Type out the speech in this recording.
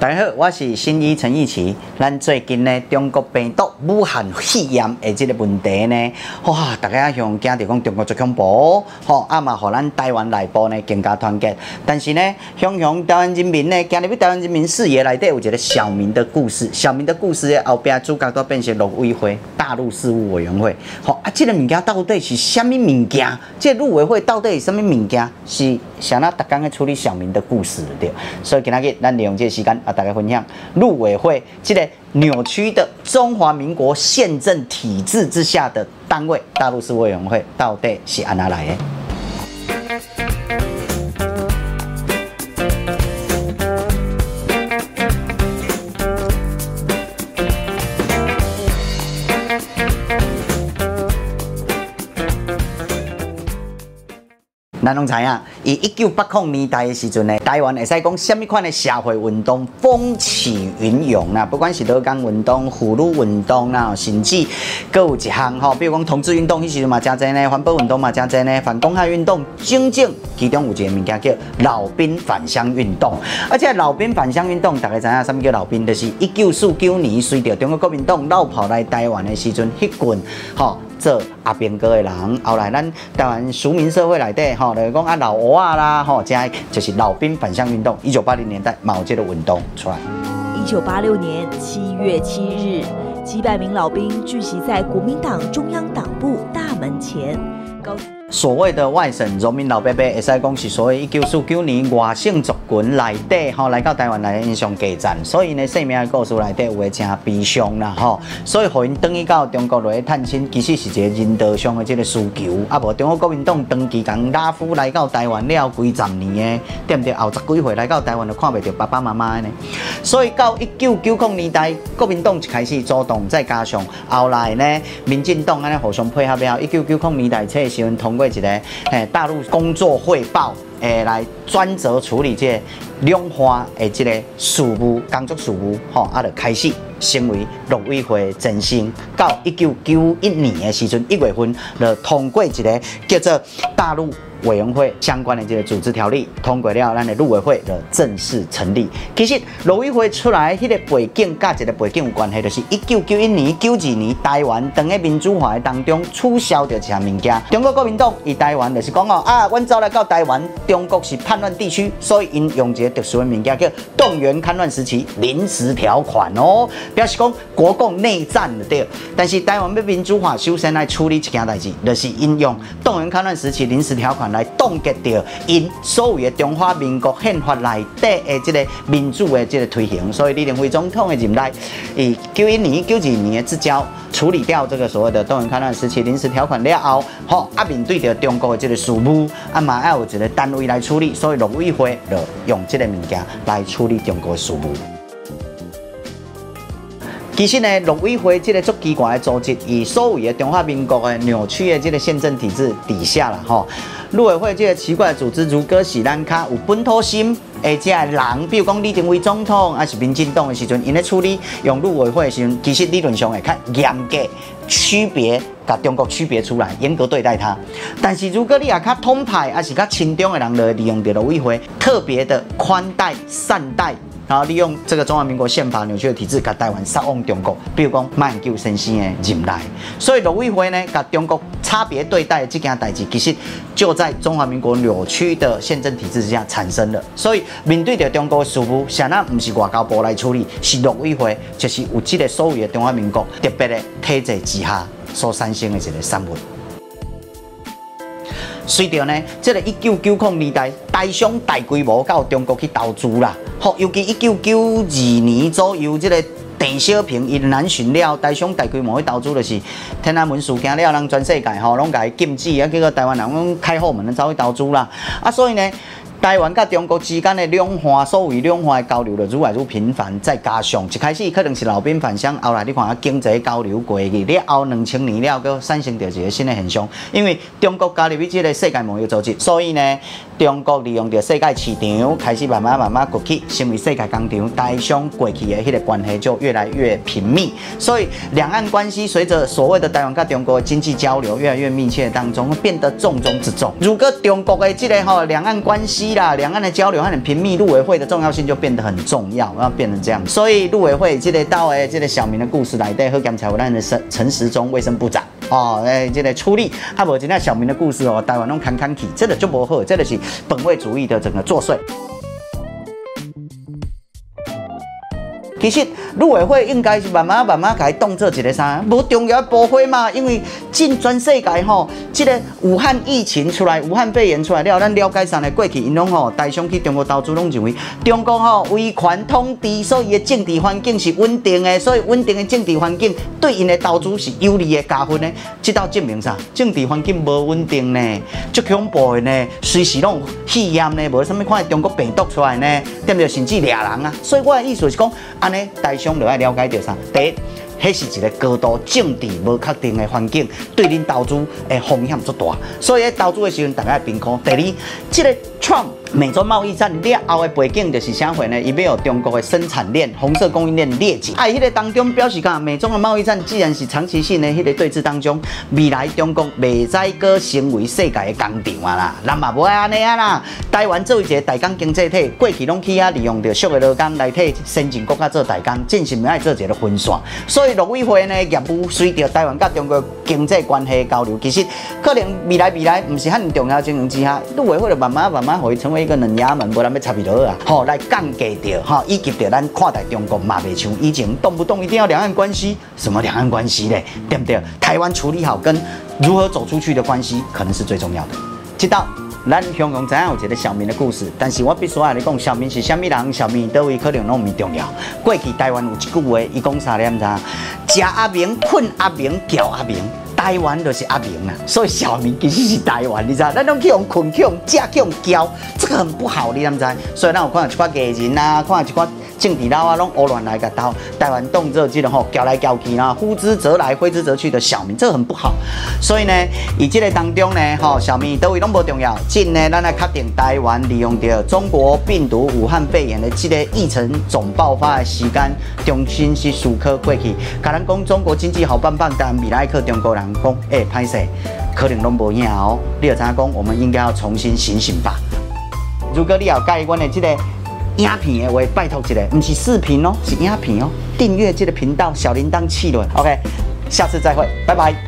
大家好，我是新医陈奕奇。咱最近呢，中国病毒武汉肺炎的这个问题呢，哇，大家想惊到讲中国最恐怖，吼，啊嘛，互咱台湾内部呢更加团结。但是呢，向向台湾人民呢，今日要台湾人民视野内底有一个小明的故事，小明的故事后边主角都变成陆委会大陆事务委员会，吼啊，这个物件到底是什么物件？这个陆委会到底是什么物件？是想那逐工个处理小明的故事对，所以今仔日咱利用这个时间。大家分享陆委会这个扭曲的中华民国宪政体制之下的单位，大陆事务委员会到底是按哪来的？咱拢知影，以一九八零年代的时阵呢，台湾会使讲什么款的社会运动风起云涌啦，不管是劳工运动、妇女运动啦，甚至各有一项吼，比如讲同志运动，迄时阵嘛真侪呢，环保运动嘛真侪呢，反公害运动，整整其中有一个物件叫老兵返乡运动。而且老兵返乡运动，大家知影什么叫老兵？就是一九四九年随着中国国民党老跑来台湾的时阵，迄群吼。做阿兵哥的人，后来咱台湾庶民社会内底，吼，就是讲啊老啊啦，吼，这就是老兵返乡运动。一九八零年代，某这个运动出来。一九八六年七月七日，几百名老兵聚集在国民党中央党部大门前。高所谓的外省农民老伯伯，会使讲是所谓一九四九年外省族群内底吼来到台湾来印象加赞，所以呢，生命的故事内底有诶真悲伤啦吼，所以互因转去到中国来探亲，其实是一个人道上的这个需求。啊无中国国民党长期共拉夫来到台湾了几十年诶，对不对？后十几岁来到台湾就看袂到爸爸妈妈呢，所以到一九九零年代，国民党就开始主动，再加上后来呢，民进党安尼互相配合了，一九九零年代这时阵同。过一个诶，大陆工作汇报诶，来专责处理这两化诶，这个事务工作事务，吼，啊，就开始成为陆委会前身。到一九九一年的时阵，一月份就通过一个叫做大陆。委员会相关的这个组织条例通过了，咱的陆委会的正式成立。其实陆委会出来，迄个背景甲一个背景有关系，就是一九九一年、九二年台湾当个民主化的当中，取消掉一项物件。中国国民党以台湾就是讲哦，啊，阮走来到台湾，中国是叛乱地区，所以因用一个特殊的物件叫动员戡乱时期临时条款哦，表示讲国共内战的对。但是台湾要民主化，首先来处理一件代志，就是应用动员戡乱时期临时条款。来冻结掉因所谓的中华民国宪法内底的这个民主的这个推行，所以李登辉总统的任内，以九一年、九二年的之交处理掉这个所谓的动员抗战时期临时条款了后，好啊，面对着中国的这个事务，啊嘛要有一个单位来处理，所以陆委会就用这个物件来处理中国的事务。其实呢，陆委会这个足机关的组织，以所谓的中华民国的扭曲的这个宪政体制底下了吼。陆委会这个奇怪的组织，如果是咱卡有本土心，而且人，比如讲李登辉总统，还是民进党的时阵，因咧处理用陆委会的时阵，其实理论上会较严格区别，甲中国区别出来，严格对待他。但是如果你也较通派，还是较亲中的人，就利用着陆委会特别的宽待善待。然后利用这个中华民国宪法扭曲的体制，把台湾送往中国，比如讲马英九先生的任内，所以陆委会呢，把中国差别对待的这件代志，其实就在中华民国扭曲的宪政体制之下产生了。所以面对着中国的事务，现在不是外交部来处理，是陆委会，就是有这个所谓的中华民国特别的体制之下所产生的这个产物。随着呢，这个一九九零年代台商大规模到中国去投资啦。吼，尤其一九九二年左右，这个邓小平因南巡了，台商大规模去投资就是天安门事件了，让全世界吼拢甲伊禁止，啊，结果台湾人拢开后门走去投资啦。啊，所以呢。台湾甲中国之间的两化，所谓两化的交流就愈来愈频繁，再加上一开始可能是老兵返乡，后来你看啊经济交流过去，了后两千年了，搁产生着一个新的现象，因为中国加入这个世界贸易组织，所以呢，中国利用着世界市场，开始慢慢慢慢崛起，成为世界工厂，台商过去的迄个关系就越来越频密。所以两岸关系随着所谓的台湾跟中国的经济交流越来越密切当中，变得重中之重。如果中国的这个吼两岸关系啦，两岸的交流很频密，陆委会的重要性就变得很重要，要变成这样。所以陆委会这个到诶这个小明的故事来对和刚才我们陈陈时中卫生部长哦，诶这个出力，还无今天小明的故事哦，台湾拢看看起，这个就不好，这个是本位主义的整个作祟。其实陆委会应该是慢慢慢慢改动作一个啥，无重要的部会嘛。因为进全世界吼，这个武汉疫情出来，武汉肺炎出来了，咱了解上的过去，因拢吼台商去中国投资拢认为中国吼威权统治，所以的政治环境是稳定的，所以稳定的政治环境对因的投资是有利的加分的。这道证明啥？政治环境无稳定呢，足恐怖的呢，随时拢有肺炎呢，无什么看中国病毒出来呢，对不对？甚至掠人啊。所以我的意思是讲。安尼，台商就要了解到啥？第一，迄是一个高度政治无确定的环境，对恁投资诶风险足大，所以投资的时阵，大家要评估。第二，即个。创美洲贸易战了后的背景就是啥货呢？伊要有中国的生产链、红色供应链裂解。哎，迄个当中表示讲，美中的贸易战既然是长期性的迄个对峙当中，未来中国未再搁成为世界的工厂啊啦，咱嘛无爱安尼啊啦。台湾作为一个大港经济体，过去拢去啊利用着俗的劳工来替先进国家做大工，进行爱做一个分散。所以陆委会呢业务随着台湾甲中国经济关系交流，其实可能未来未来唔是很重要情形之下，陆委会就慢慢慢慢。会成为一个冷衙门，无人要插伊落啊！好，来降低掉哈，以及着咱看待中国嘛，袂像以前动不动一定要两岸关系，什么两岸关系嘞？对不对？台湾处理好跟如何走出去的关系，可能是最重要的。知道咱雄雄知影有一个小明的故事，但是我必须要你讲，小明是虾米人？小民对位可能拢唔重要。过去台湾有一句话，伊讲啥念？咋？食阿明，困阿明，叫阿明。台湾就是阿明啊，所以小明其实是台湾，你知道？咱拢去用困，去用食，去用叫，这很不好，你知唔知？所以咱有看到一寡艺人啊，看到一寡。政治佬啊，拢胡乱来个刀，台湾动作这种吼，叫来叫去啦，呼之则来，挥之则去的小民，这很不好。所以呢，以这个当中呢，吼，小民都位拢不重要。今呢，咱来确定台湾利用着中国病毒武汉肺炎的这个疫情总爆发的时间，重新去思考过去。可能讲中国经济好棒棒，但未来克中国人讲，哎，歹势，可能拢无影哦。你有怎讲？我们应该要重新醒醒吧。如果你要改观的这个。影片的话，拜托一下，不是视频哦，是影片哦。订阅这个频道，小铃铛气轮，OK。下次再会，拜拜。